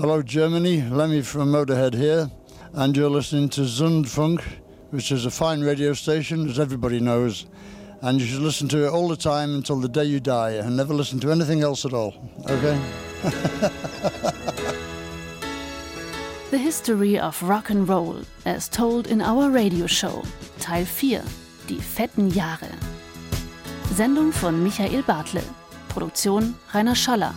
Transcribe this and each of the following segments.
Hello, Germany. Lemmy from Motorhead here, and you're listening to Zundfunk, which is a fine radio station, as everybody knows. And you should listen to it all the time until the day you die, and never listen to anything else at all. Okay? the history of rock and roll, as told in our radio show, Teil 4, Die fetten Jahre. Sendung von Michael Bartle. Produktion Rainer Schaller.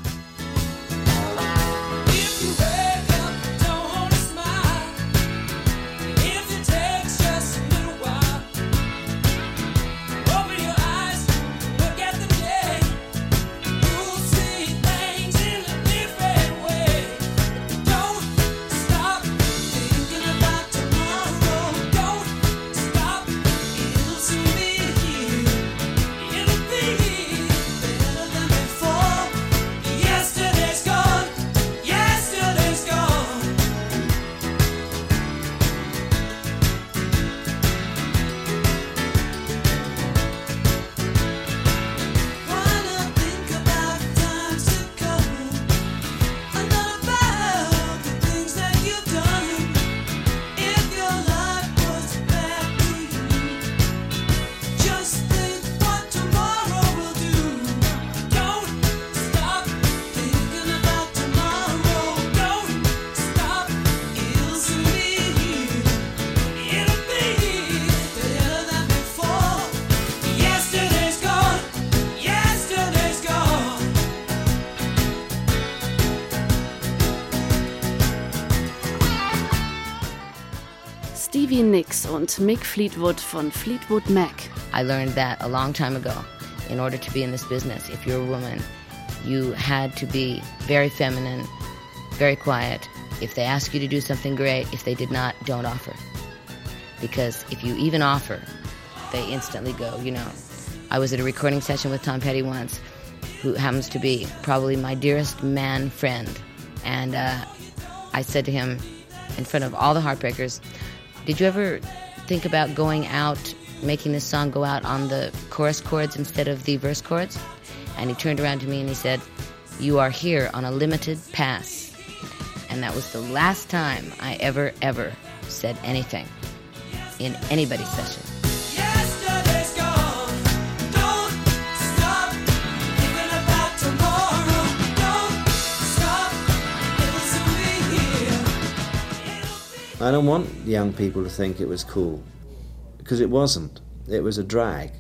Stevie Nicks und Mick Fleetwood von Fleetwood Mac. I learned that a long time ago. In order to be in this business, if you're a woman, you had to be very feminine, very quiet. If they ask you to do something great, if they did not, don't offer. Because if you even offer, they instantly go, you know. I was at a recording session with Tom Petty once, who happens to be probably my dearest man friend. And uh, I said to him, in front of all the Heartbreakers, did you ever think about going out, making this song go out on the chorus chords instead of the verse chords? And he turned around to me and he said, You are here on a limited pass. And that was the last time I ever, ever said anything in anybody's session. I don't want young people to think it was cool because it wasn't. It was a drag.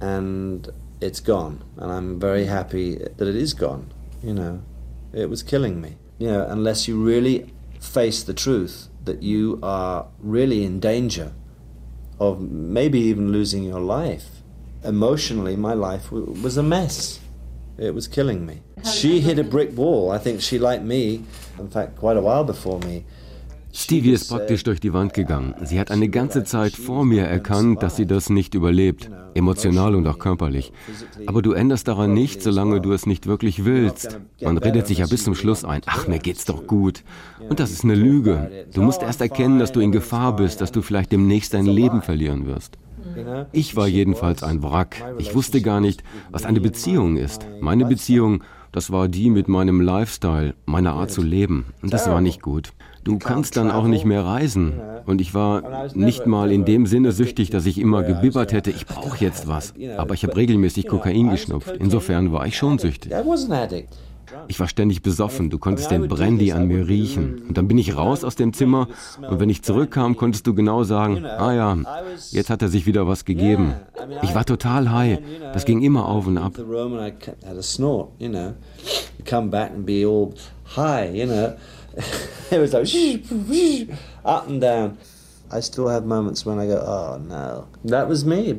And it's gone. And I'm very happy that it is gone. You know, it was killing me. You know, unless you really face the truth that you are really in danger of maybe even losing your life. Emotionally, my life was a mess. It was killing me. She hit a brick wall. I think she, like me, in fact, quite a while before me, Stevie ist praktisch durch die Wand gegangen. Sie hat eine ganze Zeit vor mir erkannt, dass sie das nicht überlebt, emotional und auch körperlich. Aber du änderst daran nicht, solange du es nicht wirklich willst. Man redet sich ja bis zum Schluss ein, ach, mir geht's doch gut. Und das ist eine Lüge. Du musst erst erkennen, dass du in Gefahr bist, dass du vielleicht demnächst dein Leben verlieren wirst. Ich war jedenfalls ein Wrack. Ich wusste gar nicht, was eine Beziehung ist. Meine Beziehung, das war die mit meinem Lifestyle, meiner Art zu leben. Und das war nicht gut. Du kannst dann auch nicht mehr reisen. Und ich war nicht mal in dem Sinne süchtig, dass ich immer gebibbert hätte, ich brauche jetzt was. Aber ich habe regelmäßig Kokain geschnupft. Insofern war ich schon süchtig. Ich war ständig besoffen, du konntest den Brandy an mir riechen. Und dann bin ich raus aus dem Zimmer und wenn ich zurückkam, konntest du genau sagen, ah ja, jetzt hat er sich wieder was gegeben. Ich war total high, das ging immer auf und ab. it was like up and down. I still have moments when I go, oh no, that was me.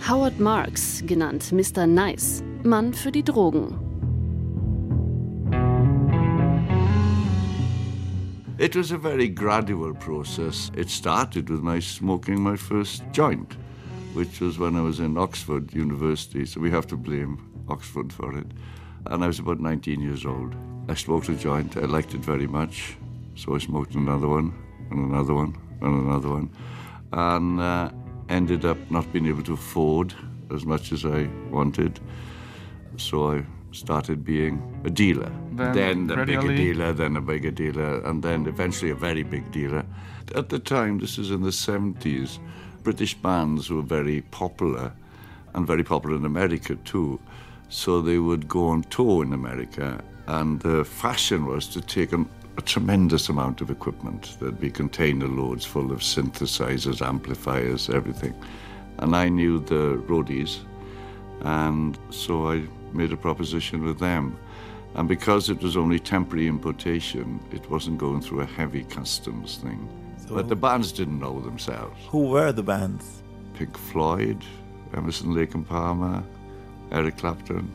Howard Marks, genannt Mr. Nice, Mann für die Drogen. It was a very gradual process. It started with my smoking my first joint. Which was when I was in Oxford University, so we have to blame Oxford for it. And I was about 19 years old. I smoked a joint, I liked it very much, so I smoked another one, and another one, and another one. And uh, ended up not being able to afford as much as I wanted. So I started being a dealer. Then, then a bigger dealer, then a bigger dealer, and then eventually a very big dealer. At the time, this is in the 70s, British bands were very popular and very popular in America too. So they would go on tour in America, and the fashion was to take an, a tremendous amount of equipment. There'd be container loads full of synthesizers, amplifiers, everything. And I knew the roadies, and so I made a proposition with them. And because it was only temporary importation, it wasn't going through a heavy customs thing. But the bands didn't know themselves. Who were the bands? Pink Floyd, Emerson, Lake and Palmer, Eric Clapton,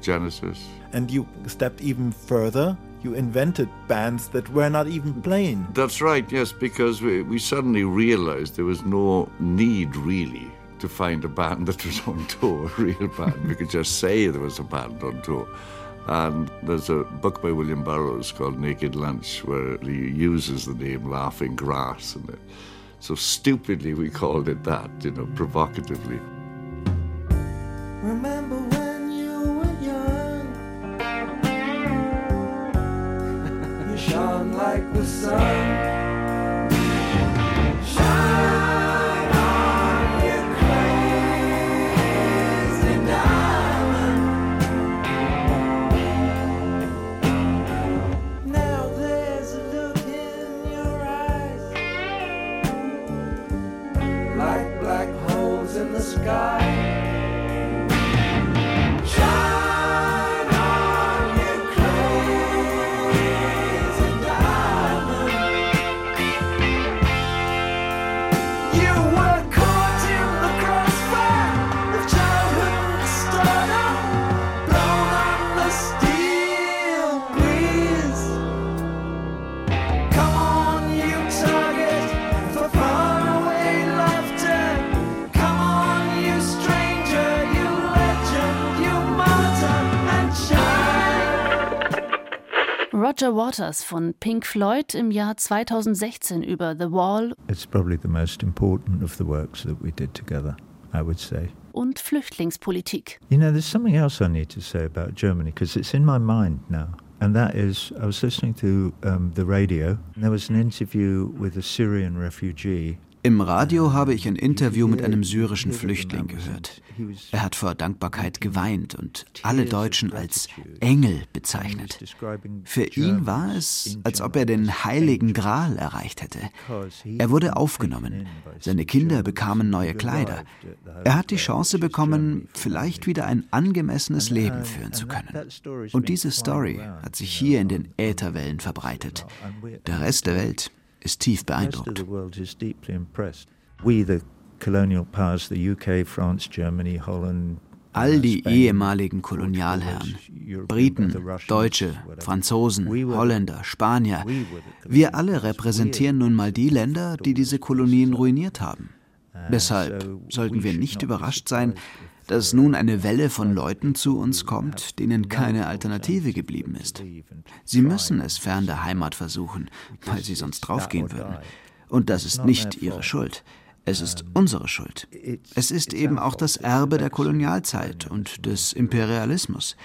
Genesis. And you stepped even further. You invented bands that were not even playing. That's right, yes, because we, we suddenly realized there was no need really to find a band that was on tour, a real band. we could just say there was a band on tour. And there's a book by William Burroughs called Naked Lunch where he uses the name Laughing Grass. And it, so stupidly we called it that, you know, provocatively. Remember when you were young? you shone like the sun. Sky. Roger Waters von Pink Floyd im Jahr 2016 über The Wall It's probably the most important of the works that we did together, I would say. und Flüchtlingspolitik. You know, there's something else I need to say about Germany because it's in my mind now. And that is, I was listening to um, the radio, and there was an interview with a Syrian refugee. Im Radio habe ich ein Interview mit einem syrischen Flüchtling gehört. Er hat vor Dankbarkeit geweint und alle Deutschen als Engel bezeichnet. Für ihn war es, als ob er den heiligen Gral erreicht hätte. Er wurde aufgenommen. Seine Kinder bekamen neue Kleider. Er hat die Chance bekommen, vielleicht wieder ein angemessenes Leben führen zu können. Und diese Story hat sich hier in den Ätherwellen verbreitet. Der Rest der Welt ist tief beeindruckt. All die ehemaligen Kolonialherren, Briten, Deutsche, Franzosen, Holländer, Spanier, wir alle repräsentieren nun mal die Länder, die diese Kolonien ruiniert haben. Deshalb sollten wir nicht überrascht sein, dass nun eine Welle von Leuten zu uns kommt, denen keine Alternative geblieben ist. Sie müssen es fern der Heimat versuchen, weil sie sonst draufgehen würden. Und das ist nicht ihre Schuld. Es ist unsere Schuld. Es ist eben auch das Erbe der Kolonialzeit und des Imperialismus.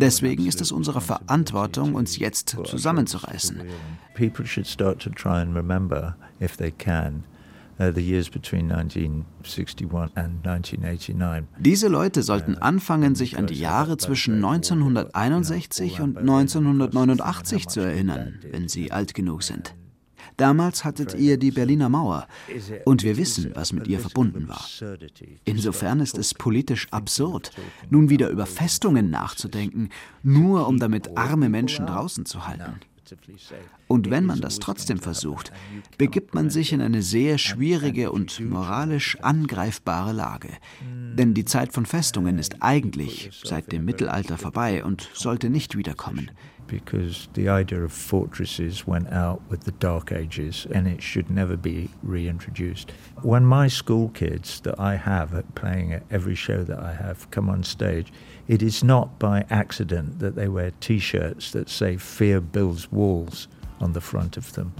Deswegen ist es unsere Verantwortung, uns jetzt zusammenzureißen. People should start to try and remember, if they can, uh, the years between 1961 and 1989. Diese Leute sollten anfangen, sich an die Jahre zwischen 1961 und 1989 zu erinnern, wenn sie alt genug sind. Damals hattet ihr die Berliner Mauer und wir wissen, was mit ihr verbunden war. Insofern ist es politisch absurd, nun wieder über Festungen nachzudenken, nur um damit arme Menschen draußen zu halten. Und wenn man das trotzdem versucht, begibt man sich in eine sehr schwierige und moralisch angreifbare Lage. Denn die Zeit von Festungen ist eigentlich seit dem Mittelalter vorbei und sollte nicht wiederkommen. because the idea of fortresses went out with the Dark Ages and it should never be reintroduced. When my school kids that I have at playing at every show that I have come on stage, it is not by accident that they wear t shirts that say Fear Builds Walls on the front of them.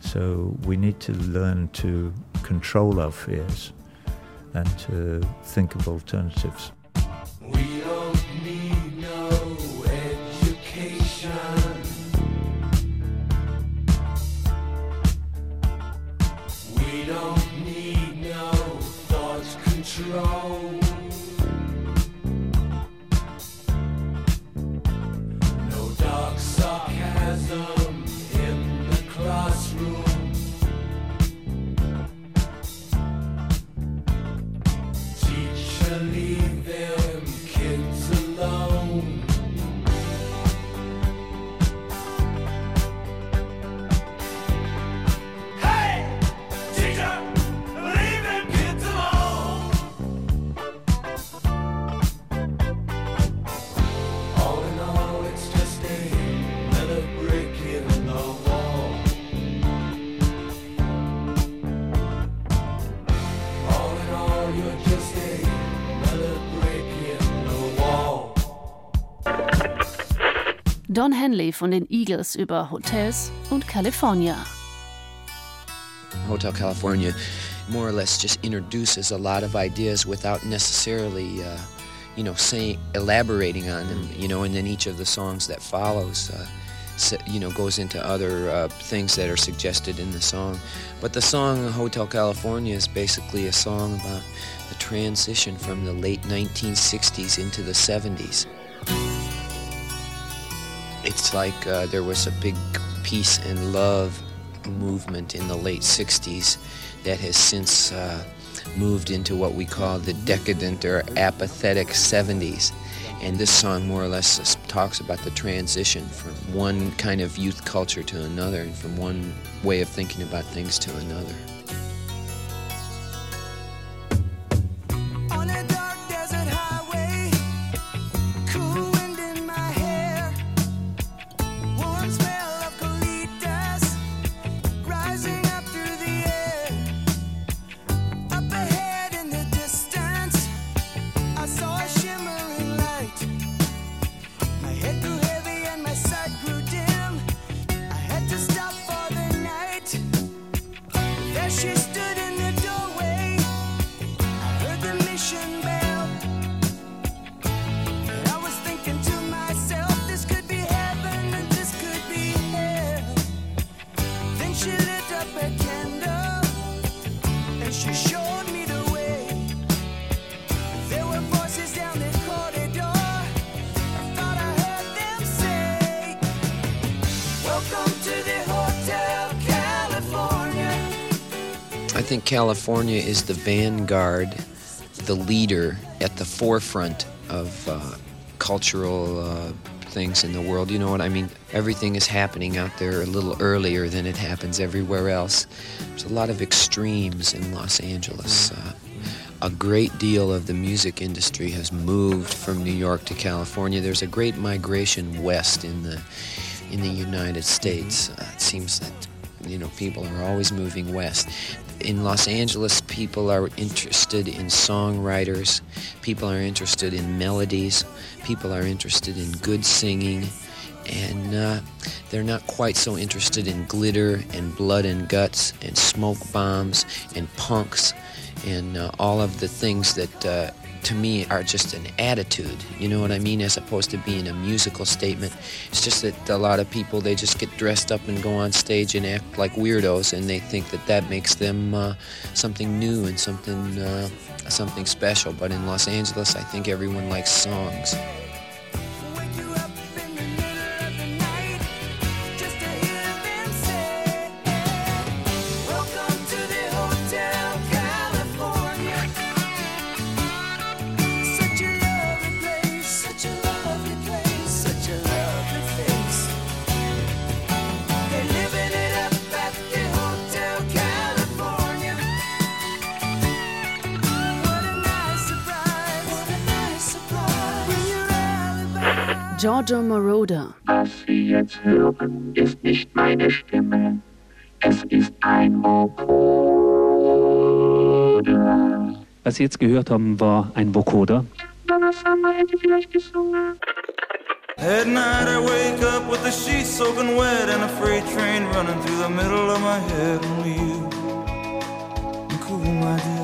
So we need to learn to control our fears and to think of alternatives. Don Henley von den Eagles über Hotels und California. Hotel California more or less just introduces a lot of ideas without necessarily uh, you know saying elaborating on them you know and then each of the songs that follows uh, you know goes into other uh, things that are suggested in the song but the song hotel california is basically a song about the transition from the late 1960s into the 70s it's like uh, there was a big peace and love movement in the late 60s that has since uh, moved into what we call the decadent or apathetic 70s. And this song more or less talks about the transition from one kind of youth culture to another and from one way of thinking about things to another. California is the vanguard, the leader at the forefront of uh, cultural uh, things in the world. You know what I mean? Everything is happening out there a little earlier than it happens everywhere else. There's a lot of extremes in Los Angeles. Uh, a great deal of the music industry has moved from New York to California. There's a great migration west in the in the United States. Uh, it seems that you know people are always moving west in Los Angeles, people are interested in songwriters, people are interested in melodies, people are interested in good singing, and uh, they're not quite so interested in glitter and blood and guts and smoke bombs and punks and uh, all of the things that uh, to me are just an attitude you know what i mean as opposed to being a musical statement. It's just that a lot of people they just get dressed up and go on stage and act like weirdos and they think that that makes them uh, something new and something uh, something special. But in los angeles i think everyone likes songs Giorgio Moroder. Was Sie jetzt hören, ist nicht meine Stimme. Es ist ein Vocoder. Was Sie jetzt gehört haben, war ein Vocoder. hätte vielleicht gesungen. At night I wake up with the sheets soaking wet and a freight train running through the middle of my head. Only you cool my desire.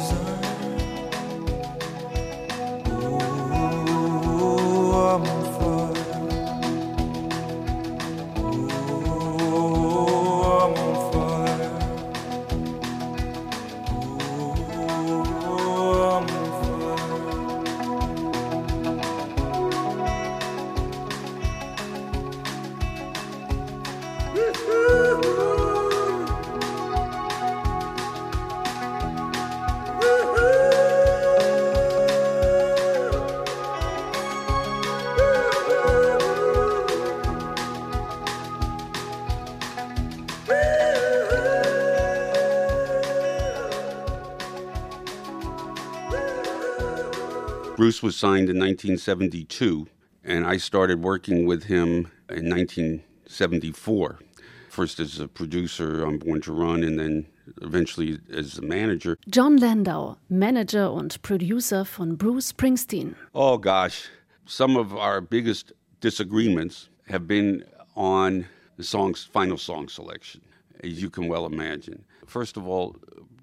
Bruce was signed in 1972, and I started working with him in 1974. First as a producer on Born to Run, and then eventually as a manager. Jon Landau, Manager und Producer von Bruce Springsteen. Oh gosh, some of our biggest disagreements have been on the song's final song selection, as you can well imagine. First of all,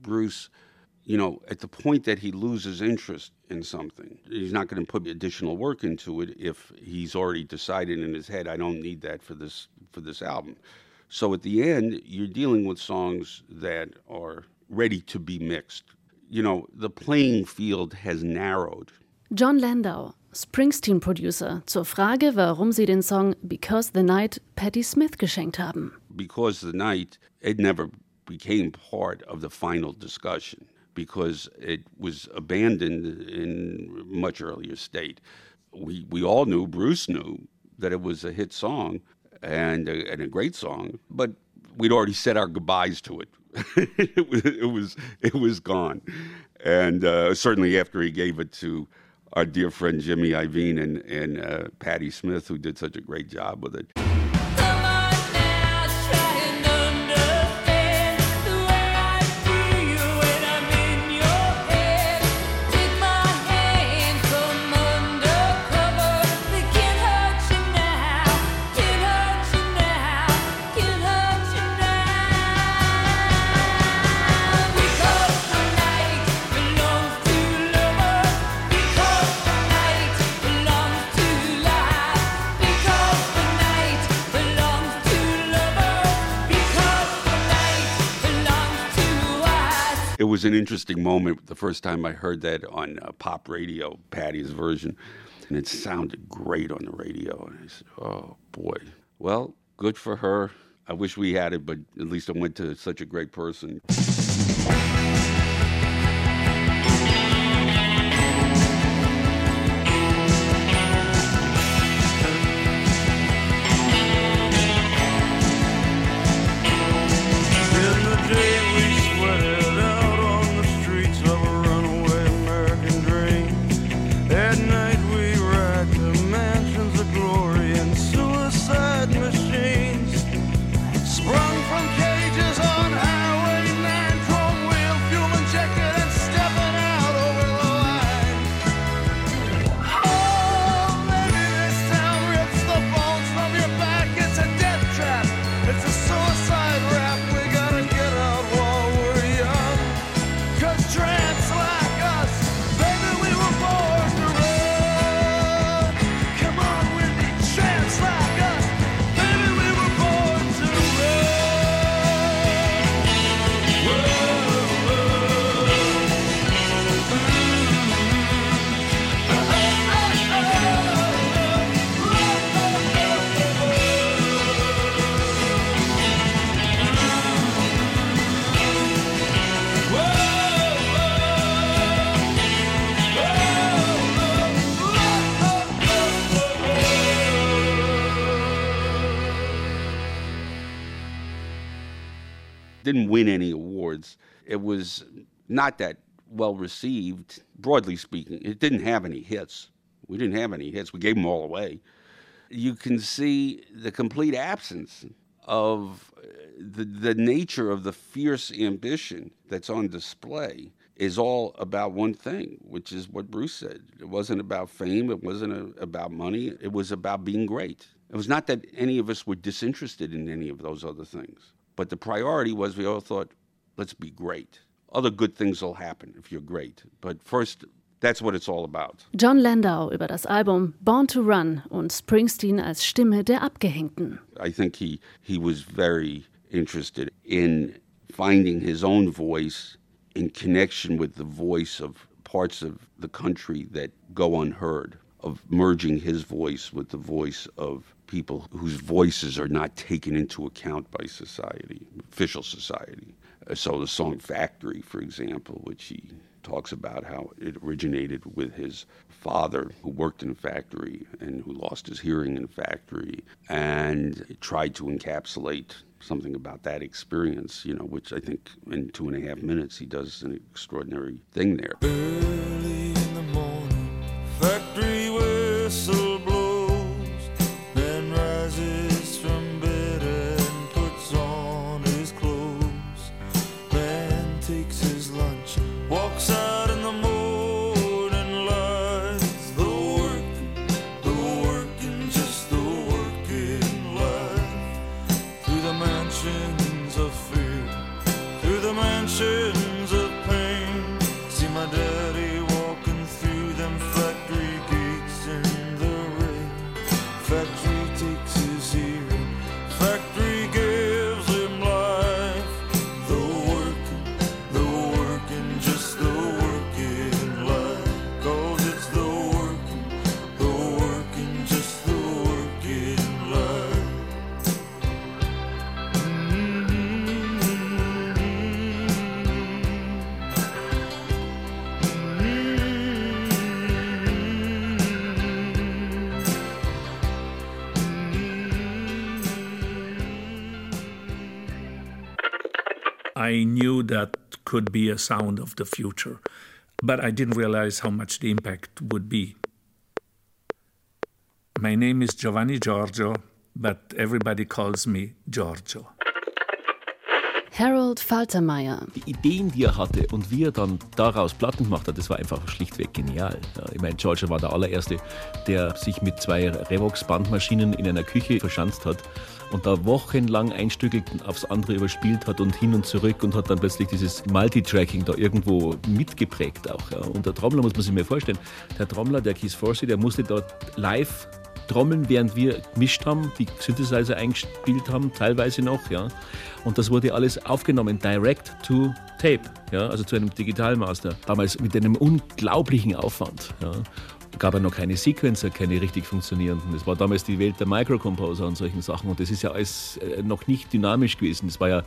Bruce, you know, at the point that he loses interest in something, he's not going to put additional work into it if he's already decided in his head, I don't need that for this for this album. So at the end, you're dealing with songs that are ready to be mixed. You know, the playing field has narrowed. Jon Landau, Springsteen-Producer, zur Frage, warum sie den Song Because the Night Patti Smith geschenkt haben. Because the Night, it never became part of the final discussion because it was abandoned in much earlier state. We, we all knew, Bruce knew, that it was a hit song, and a, and a great song, but we'd already said our goodbyes to it. it, was, it was it was gone, and uh, certainly after he gave it to our dear friend Jimmy Iovine and and uh, Patti Smith, who did such a great job with it. An interesting moment the first time I heard that on uh, pop radio, Patti's version, and it sounded great on the radio. And I said, "Oh boy, well, good for her. I wish we had it, but at least I went to such a great person." Win any awards. It was not that well received, broadly speaking. It didn't have any hits. We didn't have any hits. We gave them all away. You can see the complete absence of uh, the, the nature of the fierce ambition that's on display is all about one thing, which is what Bruce said. It wasn't about fame, it wasn't a, about money, it was about being great. It was not that any of us were disinterested in any of those other things. But the priority was we all thought, let's be great. Other good things will happen if you're great. But first, that's what it's all about. Jon Landau über das Album Born to Run und Springsteen als Stimme der Abgehängten. I think he, he was very interested in finding his own voice in connection with the voice of parts of the country that go unheard, of merging his voice with the voice of people whose voices are not taken into account by society, official society. Uh, so the song Factory, for example, which he talks about how it originated with his father who worked in a factory and who lost his hearing in a factory and tried to encapsulate something about that experience, you know, which I think in two and a half minutes he does an extraordinary thing there. Early in the morning, I knew that could be a sound of the future, but I didn't realize how much the impact would be. My name is Giovanni Giorgio, but everybody calls me Giorgio. Harold Faltermeier. Die Ideen, die er hatte und wie er dann daraus Platten gemacht hat, das war einfach schlichtweg genial. Ich meine, Giorgio war der allererste, der sich mit zwei Revox-Bandmaschinen in einer Küche verschanzt hat und da wochenlang ein Stück aufs andere überspielt hat und hin und zurück und hat dann plötzlich dieses Multitracking da irgendwo mitgeprägt auch. Und der Trommler muss man sich mal vorstellen, der Trommler, der Keith Forsey, der musste dort live trommeln, während wir gemischt haben, die Synthesizer eingespielt haben, teilweise noch, ja. Und das wurde alles aufgenommen, direct to tape, ja, also zu einem Digitalmaster. Damals mit einem unglaublichen Aufwand, ja. Gab es noch keine Sequencer, keine richtig funktionierenden. Das war damals die Welt der Microcomposer und solchen Sachen. Und das ist ja alles äh, noch nicht dynamisch gewesen. Das war ja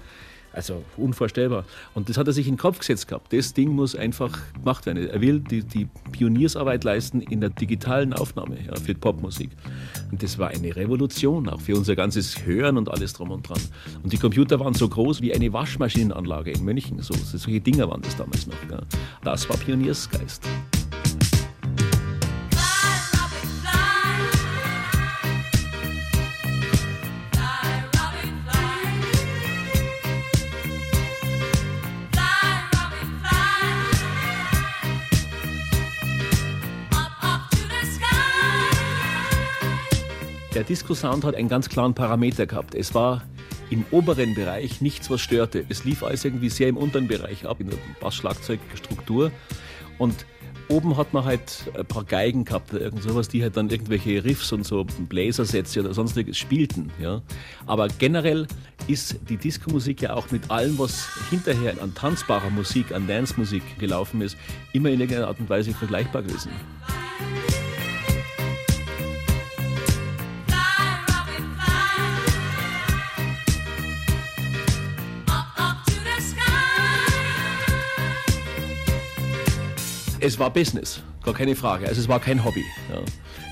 also unvorstellbar. Und das hat er sich in den Kopf gesetzt gehabt. Das Ding muss einfach gemacht werden. Er will die, die Pioniersarbeit leisten in der digitalen Aufnahme ja, für Popmusik. Und das war eine Revolution, auch für unser ganzes Hören und alles drum und dran. Und die Computer waren so groß wie eine Waschmaschinenanlage in München. So, solche Dinger waren das damals noch. Ja. Das war Pioniersgeist. Der Disco-Sound hat einen ganz klaren Parameter gehabt. Es war im oberen Bereich nichts, was störte. Es lief alles irgendwie sehr im unteren Bereich ab, in der Bass-Schlagzeug-Struktur. Und oben hat man halt ein paar Geigen gehabt, irgend sowas, die halt dann irgendwelche Riffs und so Bläsersätze oder sonstiges spielten. Ja. Aber generell ist die Disco-Musik ja auch mit allem, was hinterher an tanzbarer Musik, an Dance-Musik gelaufen ist, immer in irgendeiner Art und Weise vergleichbar gewesen. Es war Business, gar keine Frage. Also es war kein Hobby. Ja.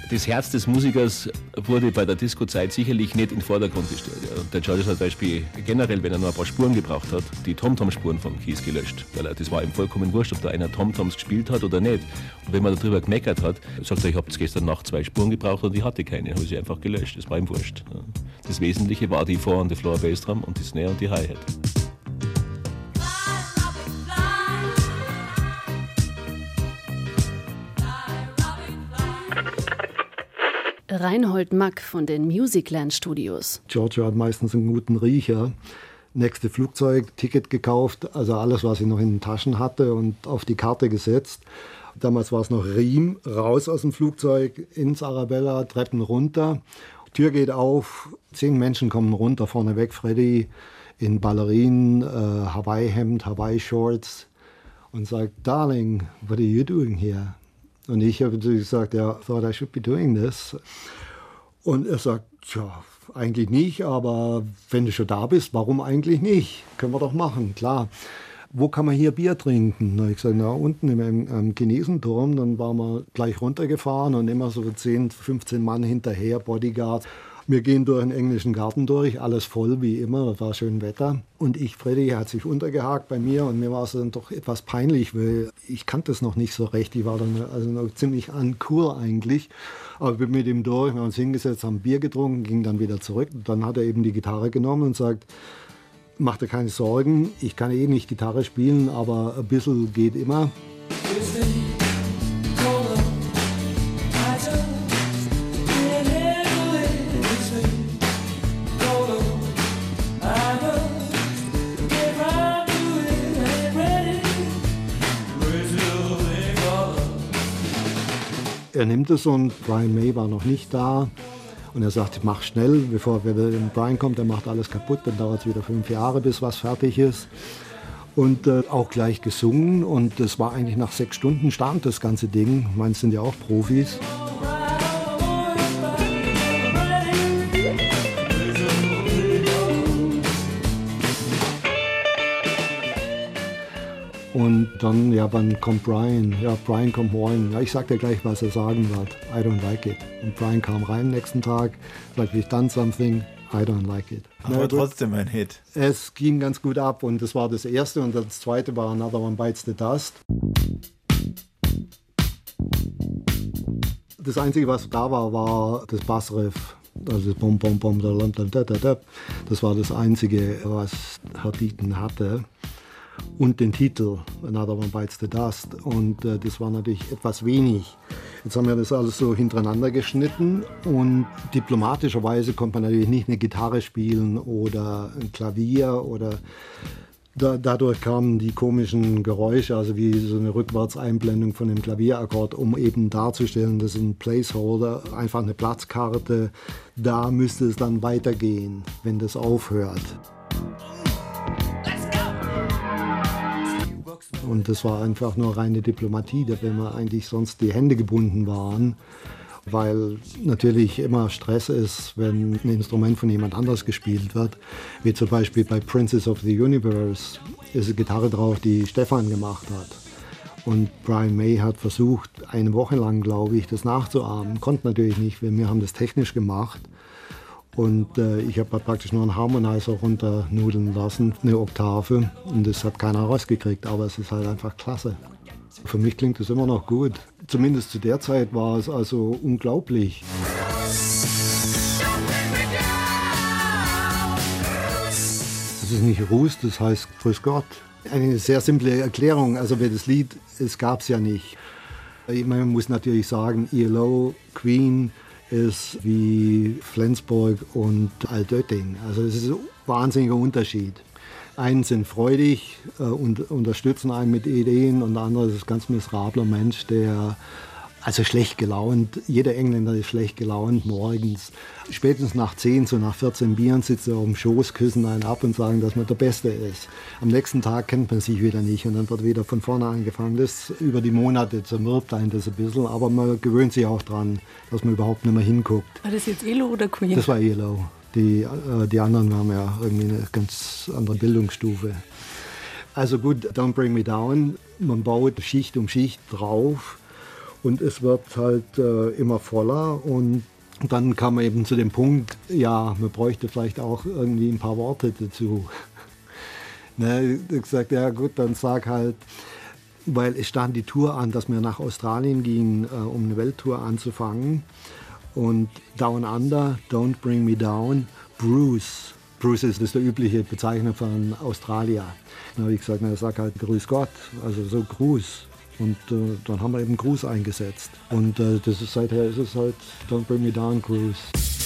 Das Herz des Musikers wurde bei der Disco-Zeit sicherlich nicht in den Vordergrund gestellt. Ja. Der George hat zum Beispiel generell, wenn er noch ein paar Spuren gebraucht hat, die Tom-Tom-Spuren vom Kies gelöscht. Weil das war ihm vollkommen wurscht, ob da einer Tom-Toms gespielt hat oder nicht. Und wenn man darüber gemeckert hat, sagt er, ich habe gestern Nacht zwei Spuren gebraucht und ich hatte keine. Habe sie einfach gelöscht. Das war ihm wurscht. Ja. Das Wesentliche war die Vor- und die Floor-Bass-Drum und die Snare und die Hi-Hat. Reinhold Mack von den Musicland Studios. Giorgio hat meistens einen guten Riecher. Nächste Flugzeug, Ticket gekauft, also alles, was ich noch in den Taschen hatte und auf die Karte gesetzt. Damals war es noch Riem, raus aus dem Flugzeug, ins Arabella, Treppen runter. Tür geht auf, zehn Menschen kommen runter, vorneweg Freddy in Ballerinen, äh, Hawaii-Hemd, Hawaii-Shorts und sagt, Darling, what are you doing here? Und ich habe gesagt, ja, thought I should be doing this. Und er sagt, ja, eigentlich nicht, aber wenn du schon da bist, warum eigentlich nicht? Können wir doch machen, klar. Wo kann man hier Bier trinken? Na, ich gesagt, na, unten im, im Chinesenturm. Dann waren wir gleich runtergefahren und immer so 10, 15 Mann hinterher, Bodyguards. Wir gehen durch den englischen Garten durch, alles voll wie immer, war schön Wetter. Und ich, Freddy, hat sich untergehakt bei mir und mir war es dann doch etwas peinlich, weil ich kannte es noch nicht so recht. Ich war dann also noch ziemlich an Kur eigentlich. Aber ich bin mit ihm durch, wir haben uns hingesetzt, haben Bier getrunken, ging dann wieder zurück. Dann hat er eben die Gitarre genommen und sagt, mach dir keine Sorgen, ich kann eh nicht Gitarre spielen, aber ein bisschen geht immer. Er nimmt es und Brian May war noch nicht da. Und er sagt, mach schnell, bevor Brian kommt, der macht alles kaputt, dann dauert es wieder fünf Jahre, bis was fertig ist. Und äh, auch gleich gesungen und das war eigentlich nach sechs Stunden stand das ganze Ding. Meins sind ja auch Profis. Und dann, ja, wann kommt Brian? Ja, Brian kommt morgen. Ja, ich sag dir gleich, was er sagen wird. I don't like it. Und Brian kam rein nächsten Tag, sagt, we've done something, I don't like it. Aber trotzdem ein Hit. Es ging ganz gut ab und das war das erste und das zweite war Another One Bites the Dust. Das Einzige, was da war, war das Bassriff. Also das Bom Bom Bom, das war das Einzige, was Herr Dieten hatte und den Titel Another One Bites the Dust. Und äh, das war natürlich etwas wenig. Jetzt haben wir das alles so hintereinander geschnitten und diplomatischerweise konnte man natürlich nicht eine Gitarre spielen oder ein Klavier oder da, dadurch kamen die komischen Geräusche, also wie so eine Rückwärtseinblendung von einem Klavierakkord, um eben darzustellen, das ist ein Placeholder, einfach eine Platzkarte. Da müsste es dann weitergehen, wenn das aufhört. Und das war einfach nur reine Diplomatie, da wir eigentlich sonst die Hände gebunden waren, weil natürlich immer Stress ist, wenn ein Instrument von jemand anders gespielt wird. Wie zum Beispiel bei Princess of the Universe ist eine Gitarre drauf, die Stefan gemacht hat. Und Brian May hat versucht, eine Woche lang, glaube ich, das nachzuahmen. Konnte natürlich nicht, weil wir haben das technisch gemacht. Und äh, ich habe praktisch nur einen Harmonizer runternudeln lassen, eine Oktave. Und das hat keiner rausgekriegt, aber es ist halt einfach klasse. Für mich klingt es immer noch gut. Zumindest zu der Zeit war es also unglaublich. Das ist nicht Ruß, das heißt Grüß Gott. Eine sehr simple Erklärung. Also wer das Lied, es gab es ja nicht. Man muss natürlich sagen, ELO, Queen, ist wie Flensburg und Altötting. Also es ist ein wahnsinniger Unterschied. Einen sind freudig äh, und unterstützen einen mit Ideen und der andere ist ein ganz miserabler Mensch, der also schlecht gelaunt. Jeder Engländer ist schlecht gelaunt morgens. Spätestens nach 10, so nach 14 Bieren sitzt er auf dem Schoß, küssen einen ab und sagen, dass man der Beste ist. Am nächsten Tag kennt man sich wieder nicht und dann wird wieder von vorne angefangen. Das über die Monate zermürbt einen das ein bisschen, aber man gewöhnt sich auch dran, dass man überhaupt nicht mehr hinguckt. War das jetzt Elo oder Queen? Das war Elo. Die, äh, die anderen haben ja irgendwie eine ganz andere Bildungsstufe. Also gut, Don't Bring Me Down. Man baut Schicht um Schicht drauf und es wird halt äh, immer voller und dann kam man eben zu dem Punkt, ja, man bräuchte vielleicht auch irgendwie ein paar Worte dazu. ne, ich gesagt, ja gut, dann sag halt, weil es stand die Tour an, dass wir nach Australien gingen, äh, um eine Welttour anzufangen. Und Down Under, Don't Bring Me Down, Bruce. Bruce ist das der übliche Bezeichnung von Australier. Dann habe ich gesagt, na, sag halt Grüß Gott, also so Gruß. Und äh, dann haben wir eben Gruß eingesetzt. Und äh, das ist seither ist es halt Don't Bring Me Down Gruß.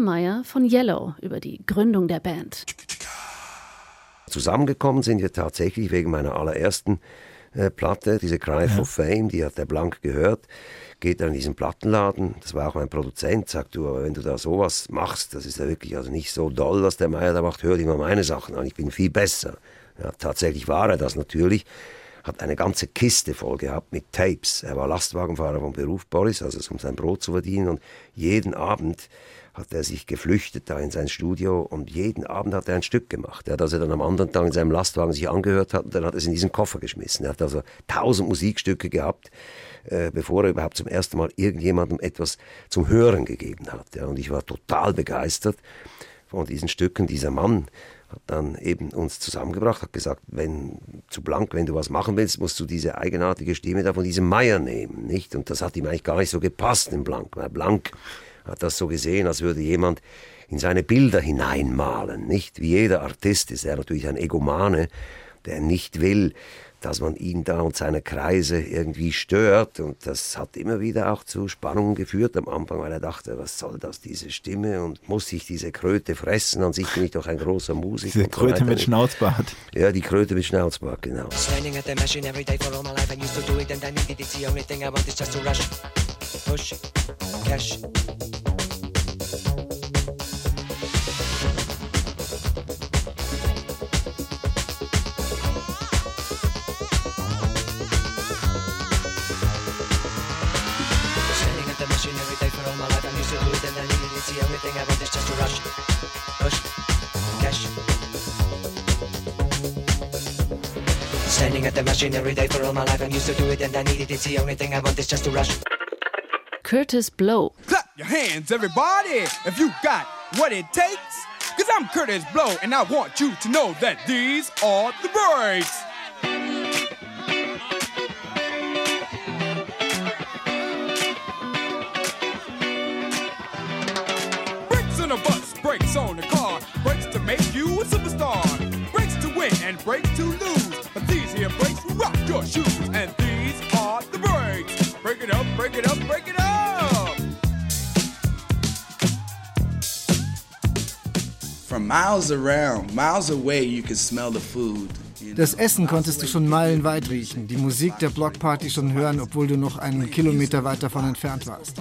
Dieter Meier von Yellow über die Gründung der Band. Zusammengekommen sind wir tatsächlich wegen meiner allerersten äh, Platte, diese Cry ja. for Fame, die hat der Blank gehört, geht dann in diesen Plattenladen, das war auch mein Produzent, sagt du, aber wenn du da sowas machst, das ist ja wirklich also nicht so doll, was der Meier da macht, hör dir mal meine Sachen an, ich bin viel besser. Ja, tatsächlich war er das natürlich. Hat eine ganze Kiste voll gehabt mit Tapes. Er war Lastwagenfahrer vom Beruf Boris, also um sein Brot zu verdienen. Und jeden Abend hat er sich geflüchtet da in sein Studio und jeden Abend hat er ein Stück gemacht. Er hat also dann am anderen Tag in seinem Lastwagen sich angehört hat und dann hat er es in diesen Koffer geschmissen. Er hat also tausend Musikstücke gehabt, äh, bevor er überhaupt zum ersten Mal irgendjemandem etwas zum Hören gegeben hat. Ja. Und ich war total begeistert von diesen Stücken. Dieser Mann hat dann eben uns zusammengebracht, hat gesagt, wenn zu Blank, wenn du was machen willst, musst du diese eigenartige Stimme da von diesem Meier nehmen, nicht? Und das hat ihm eigentlich gar nicht so gepasst in Blank, weil Blank hat das so gesehen, als würde jemand in seine Bilder hineinmalen, nicht? Wie jeder Artist ist er natürlich ein Egomane, der nicht will, dass man ihn da und seine Kreise irgendwie stört. Und das hat immer wieder auch zu Spannungen geführt am Anfang, weil er dachte, was soll das, diese Stimme und muss ich diese Kröte fressen? An sich bin ich doch ein großer Musiker. Diese Kröte so mit Schnauzbart. Ja, die Kröte mit Schnauzbart, genau. Push, cash. Want is just push, cash. Standing at the machine every day for all my life, I'm used to do it and I need it. It's the only thing I want is just to rush. Kurtis Blow. Clap your hands, everybody, if you got what it takes. Cause I'm Kurtis Blow, and I want you to know that these are the breaks. Make you a superstar, brakes to win and brakes to lose. But these here will rock your shoes, and these are the brakes. Break it up, break it up, break it up. From miles around, miles away, you can smell the food. Das Essen konntest du schon meilenweit riechen, die Musik der Blockparty schon hören, obwohl du noch einen Kilometer weit davon entfernt warst.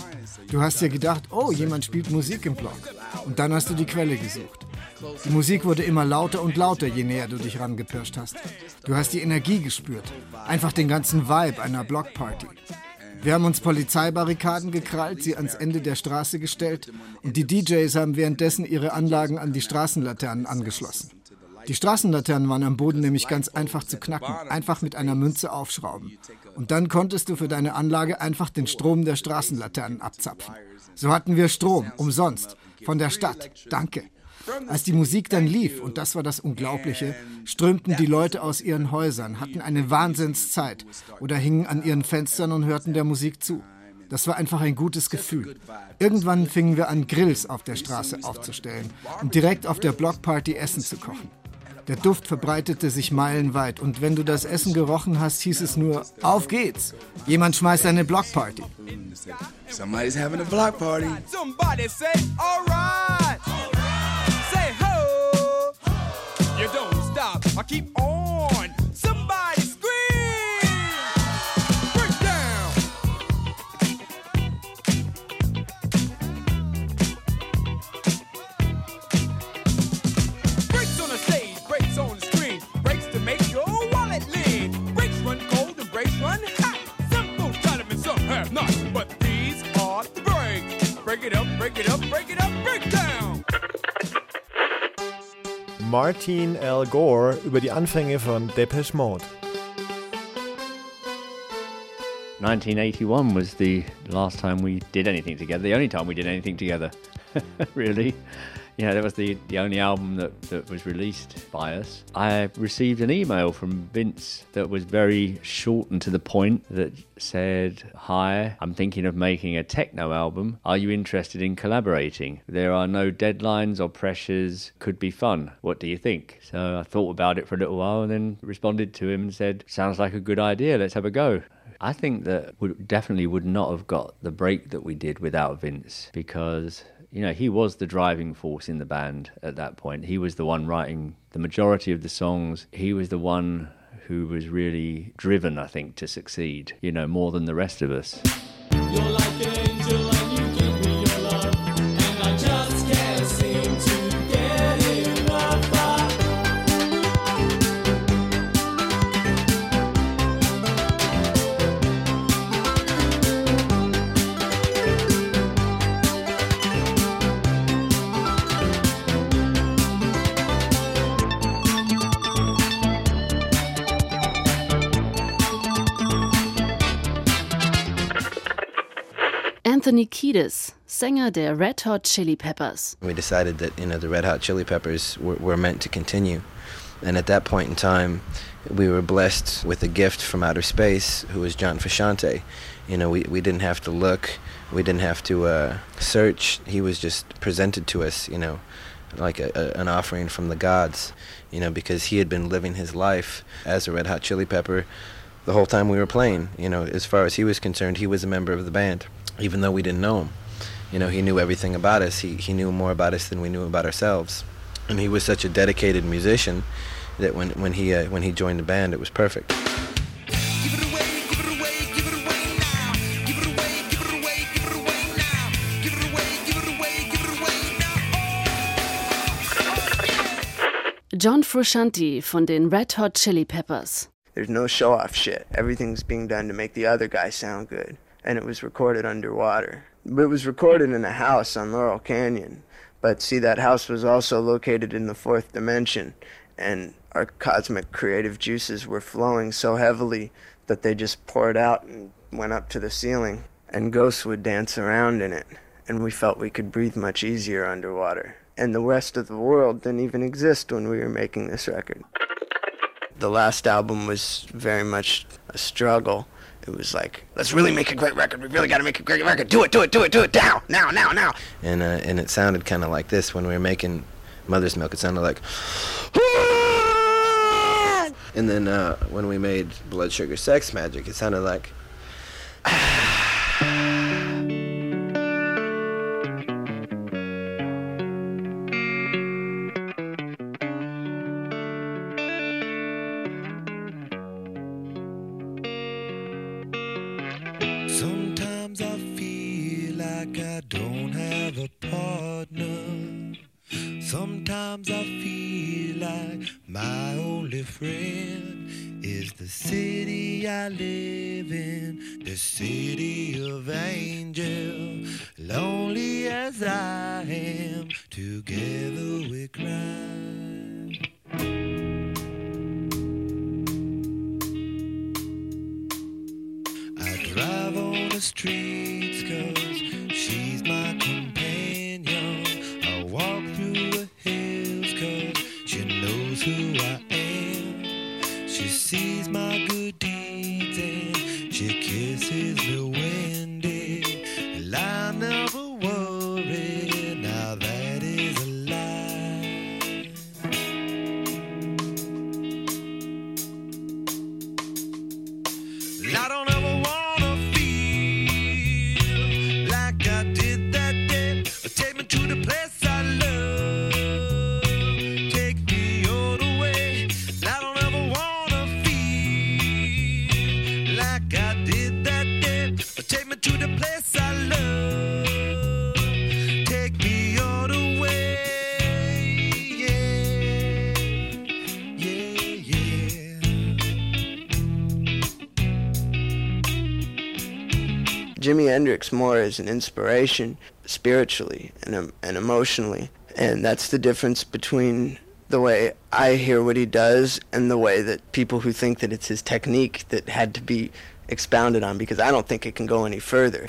Du hast dir gedacht, oh, jemand spielt Musik im Block. Und dann hast du die Quelle gesucht. Die Musik wurde immer lauter und lauter, je näher du dich rangepirscht hast. Du hast die Energie gespürt. Einfach den ganzen Vibe einer Blockparty. Wir haben uns Polizeibarrikaden gekrallt, sie ans Ende der Straße gestellt und die DJs haben währenddessen ihre Anlagen an die Straßenlaternen angeschlossen. Die Straßenlaternen waren am Boden nämlich ganz einfach zu knacken, einfach mit einer Münze aufschrauben. Und dann konntest du für deine Anlage einfach den Strom der Straßenlaternen abzapfen. So hatten wir Strom, umsonst, von der Stadt. Danke. Als die Musik dann lief, und das war das Unglaubliche, strömten die Leute aus ihren Häusern, hatten eine Wahnsinnszeit oder hingen an ihren Fenstern und hörten der Musik zu. Das war einfach ein gutes Gefühl. Irgendwann fingen wir an, Grills auf der Straße aufzustellen und direkt auf der Blockparty Essen zu kochen. Der Duft verbreitete sich meilenweit und wenn du das Essen gerochen hast, hieß es nur, auf geht's. Jemand schmeißt eine Blockparty. Somebody's having a block party. Somebody say, all keep on. Martin L. Gore über die Anfänge von Depeche Mode. 1981 was the last time we did anything together, the only time we did anything together, really know, that was the, the only album that, that was released by us. I received an email from Vince that was very short and to the point that said, Hi, I'm thinking of making a techno album. Are you interested in collaborating? There are no deadlines or pressures. Could be fun. What do you think? So I thought about it for a little while and then responded to him and said, Sounds like a good idea. Let's have a go. I think that we definitely would not have got the break that we did without Vince because you know, he was the driving force in the band at that point. He was the one writing the majority of the songs. He was the one who was really driven, I think, to succeed, you know, more than the rest of us. Anthony Kiedis, Sänger der Red Hot Chili Peppers. We decided that you know the Red Hot Chili Peppers were, were meant to continue, and at that point in time, we were blessed with a gift from outer space, who was John Frusciante. You know, we, we didn't have to look, we didn't have to uh, search. He was just presented to us, you know, like a, a, an offering from the gods, you know, because he had been living his life as a Red Hot Chili Pepper the whole time we were playing. You know, as far as he was concerned, he was a member of the band, even though we didn't know him. You know, he knew everything about us. He, he knew more about us than we knew about ourselves. And he was such a dedicated musician that when, when, he, uh, when he joined the band, it was perfect. John Frusciante von den Red Hot Chili Peppers. There's no show off shit. Everything's being done to make the other guy sound good. And it was recorded underwater. It was recorded in a house on Laurel Canyon. But see, that house was also located in the fourth dimension. And our cosmic creative juices were flowing so heavily that they just poured out and went up to the ceiling. And ghosts would dance around in it. And we felt we could breathe much easier underwater and the rest of the world didn't even exist when we were making this record. The last album was very much a struggle. It was like, let's really make a great record. We really got to make a great record. Do it, do it, do it, do it now, now, now, now. And uh, and it sounded kind of like this when we were making Mother's Milk. It sounded like. and then uh, when we made Blood Sugar Sex Magik, it sounded like. Jimi Hendrix more as an inspiration spiritually and, um, and emotionally. And that's the difference between the way I hear what he does and the way that people who think that it's his technique that had to be expounded on because I don't think it can go any further.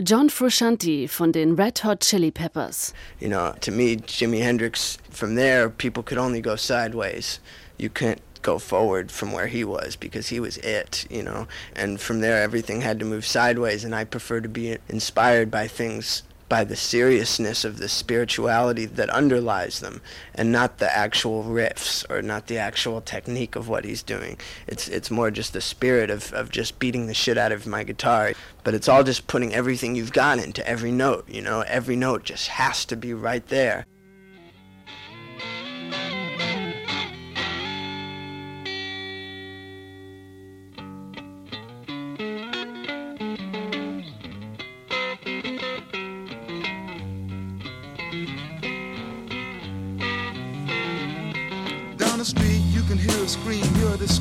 John Frusciante von den Red Hot Chili Peppers. You know, to me, Jimi Hendrix, from there, people could only go sideways. You can't go forward from where he was because he was it, you know. And from there, everything had to move sideways, and I prefer to be inspired by things by the seriousness of the spirituality that underlies them and not the actual riffs or not the actual technique of what he's doing. It's it's more just the spirit of, of just beating the shit out of my guitar but it's all just putting everything you've got into every note you know? Every note just has to be right there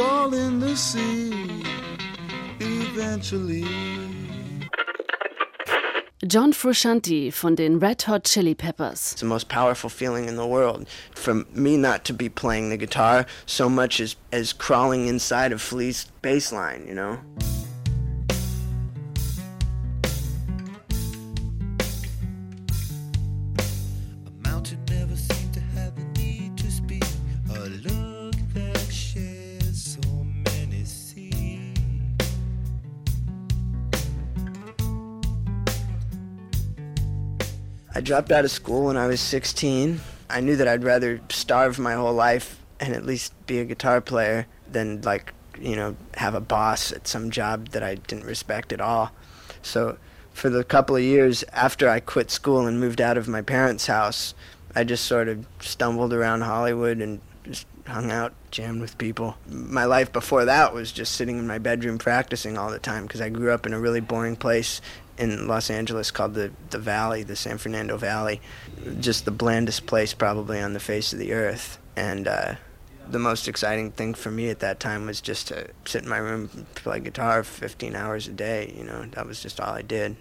fall in the sea eventually. John Frusciante von den Red Hot Chili Peppers. It's the most powerful feeling in the world. For me not to be playing the guitar so much as, as crawling inside of Flea's bass line, you know? I dropped out of school when I was 16. I knew that I'd rather starve my whole life and at least be a guitar player than like, you know, have a boss at some job that I didn't respect at all. So for the couple of years after I quit school and moved out of my parents' house, I just sort of stumbled around Hollywood and just hung out, jammed with people. My life before that was just sitting in my bedroom practicing all the time because I grew up in a really boring place in Los Angeles called the, the Valley, the San Fernando Valley. Just the blandest place probably on the face of the earth. And uh, the most exciting thing for me at that time was just to sit in my room and play guitar 15 hours a day. You know, that was just all I did.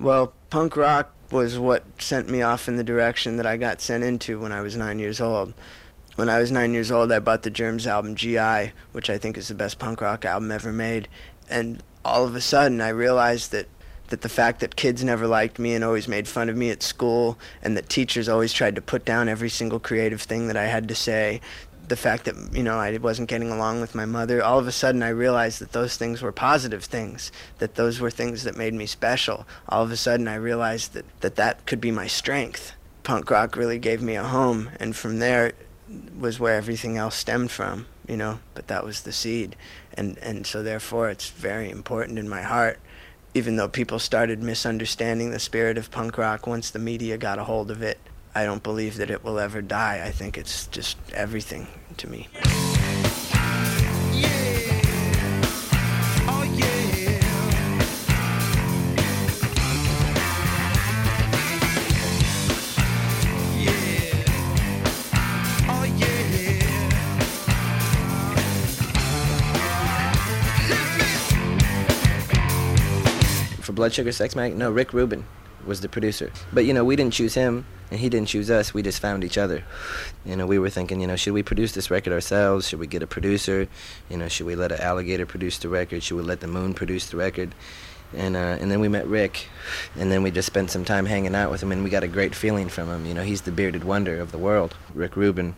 Well, punk rock was what sent me off in the direction that I got sent into when I was nine years old. When I was nine years old, I bought the Germs album GI, which I think is the best punk rock album ever made. And all of a sudden, I realized that, that the fact that kids never liked me and always made fun of me at school, and that teachers always tried to put down every single creative thing that I had to say, the fact that you know I wasn't getting along with my mother, all of a sudden I realized that those things were positive things, that those were things that made me special. All of a sudden I realized that that, that could be my strength. Punk rock really gave me a home, and from there was where everything else stemmed from, you know. But that was the seed, and and so therefore it's very important in my heart. Even though people started misunderstanding the spirit of punk rock once the media got a hold of it, I don't believe that it will ever die. I think it's just everything to me. Oh, oh, For Blood Sugar Sex Magik, no, Rick Rubin was the producer. But you know, we didn't choose him and he didn't choose us. We just found each other. You know, we were thinking, you know, should we produce this record ourselves? Should we get a producer? You know, should we let an alligator produce the record? Should we let the moon produce the record? And uh, and then we met Rick, and then we just spent some time hanging out with him, and we got a great feeling from him. You know, he's the bearded wonder of the world. Rick Rubin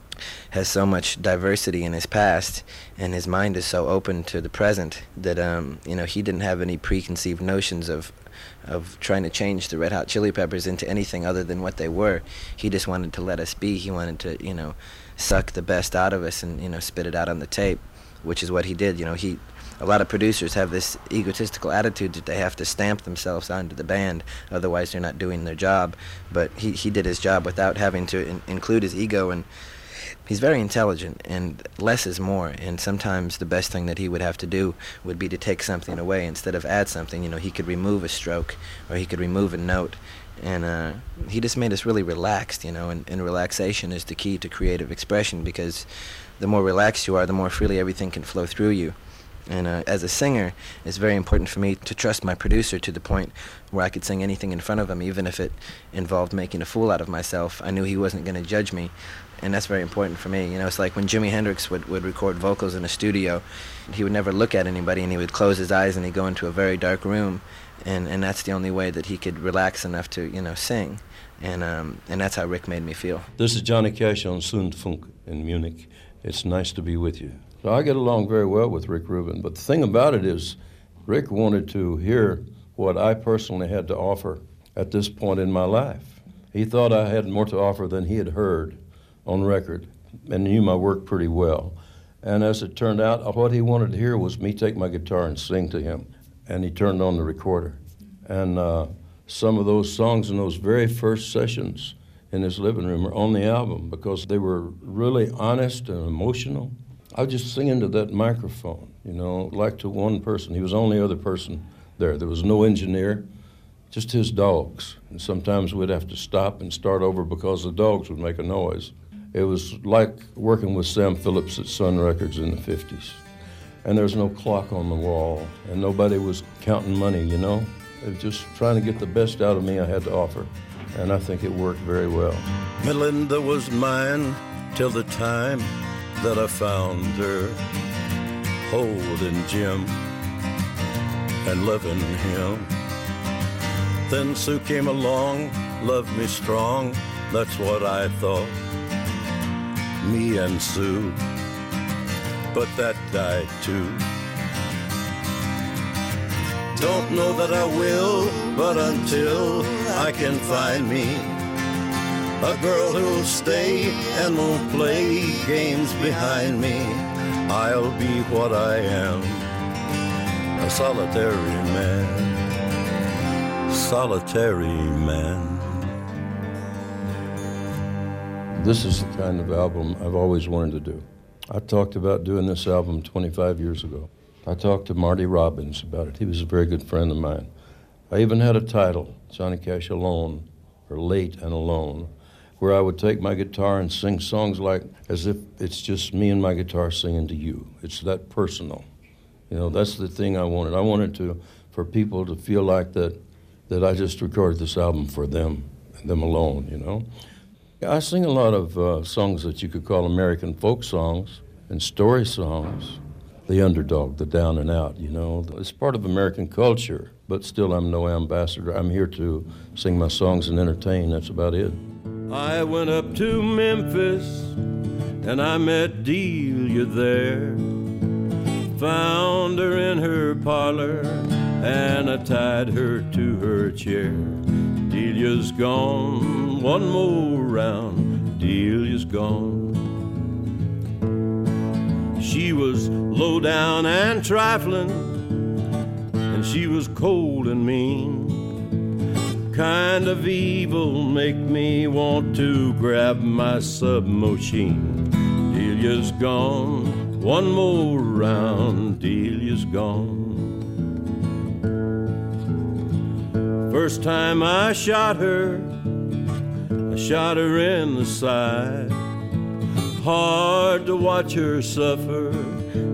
has so much diversity in his past, and his mind is so open to the present that um, you know he didn't have any preconceived notions of of trying to change the Red Hot Chili Peppers into anything other than what they were. He just wanted to let us be. He wanted to, you know, suck the best out of us and, you know, spit it out on the tape, which is what he did. You know, he a lot of producers have this egotistical attitude that they have to stamp themselves onto the band, otherwise they're not doing their job. But he, he did his job without having to in, include his ego and he's very intelligent and less is more and sometimes the best thing that he would have to do would be to take something away instead of add something you know he could remove a stroke or he could remove a note and uh, he just made us really relaxed you know and, and relaxation is the key to creative expression because the more relaxed you are the more freely everything can flow through you and uh, as a singer, it's very important for me to trust my producer to the point where I could sing anything in front of him, even if it involved making a fool out of myself. I knew he wasn't going to judge me, and that's very important for me. You know, it's like when Jimi Hendrix would, would record vocals in a studio, he would never look at anybody and he would close his eyes and he'd go into a very dark room, and, and that's the only way that he could relax enough to, you know, sing. And, um, and that's how Rick made me feel. This is Johnny Cash on Zündfunk in Munich. It's nice to be with you. So I get along very well with Rick Rubin, but the thing about it is, Rick wanted to hear what I personally had to offer at this point in my life. He thought I had more to offer than he had heard on record and knew my work pretty well. And as it turned out, what he wanted to hear was me take my guitar and sing to him. And he turned on the recorder. And uh, some of those songs in those very first sessions in his living room are on the album because they were really honest and emotional. I was just singing to that microphone, you know, like to one person. He was the only other person there. There was no engineer, just his dogs. And sometimes we'd have to stop and start over because the dogs would make a noise. It was like working with Sam Phillips at Sun Records in the 50s. And there was no clock on the wall, and nobody was counting money, you know? It was just trying to get the best out of me I had to offer. And I think it worked very well. Melinda was mine till the time that I found her holding Jim and loving him. Then Sue came along, loved me strong, that's what I thought me and Sue, but that died too. Don't know that I will, but until I can find me a girl who'll stay and won't play games behind me, I'll be what I am, a solitary man, solitary man. This is the kind of album I've always wanted to do. I talked about doing this album 25 years ago. I talked to Marty Robbins about it. He was a very good friend of mine. I even had a title, Johnny Cash Alone, or Late and Alone, where I would take my guitar and sing songs like as if it's just me and my guitar singing to you. It's that personal. You know, that's the thing I wanted. I wanted to for people to feel like that that I just recorded this album for them, them alone, you know. I sing a lot of uh, songs that you could call American folk songs and story songs. The underdog, the down and out, you know. It's part of American culture, but still, I'm no ambassador. I'm here to sing my songs and entertain. That's about it. I went up to Memphis and I met Delia there. Found her in her parlor and I tied her to her chair. Delia's gone, one more round, Delia's gone. She was low down and trifling, and she was cold and mean. Kind of evil make me want to grab my submachine. Delia's gone, one more round, Delia's gone. First time I shot her, I shot her in the side. Hard to watch her suffer,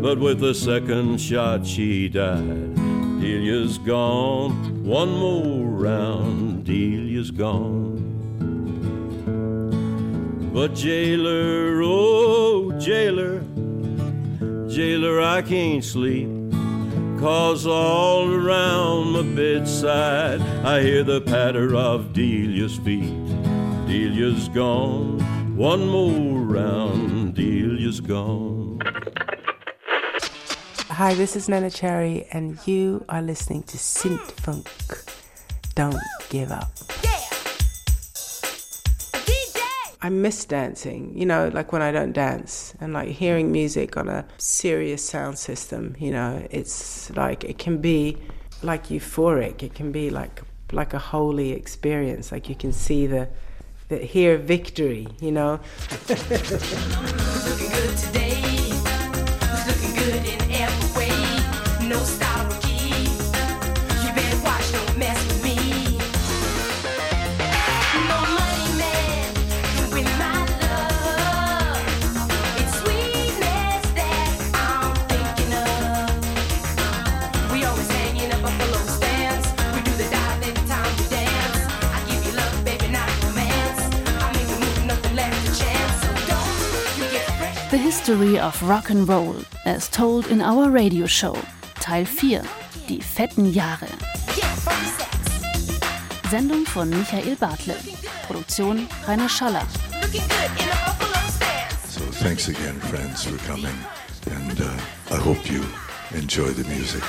but with the second shot she died. Delia's gone, one more round, Delia's gone. But jailer, oh jailer, jailer, I can't sleep. Cause all around my bedside I hear the patter of Delia's feet. Delia's gone, one more round, Delia's gone. Hi, this is Neneh Cherry, and you are listening to Zündfunk. Don't give up. I miss dancing, you know, like when I don't dance and like hearing music on a serious sound system, you know, it's like it can be like euphoric. It can be like like a holy experience. Like you can see the the hear victory, you know. History of Rock and Roll, as told in our radio show, Teil 4, die fetten Jahre. Sendung von Michael Bartle. Produktion Rainer Schaller. So thanks again, friends, for coming, and uh, I hope you enjoy the music.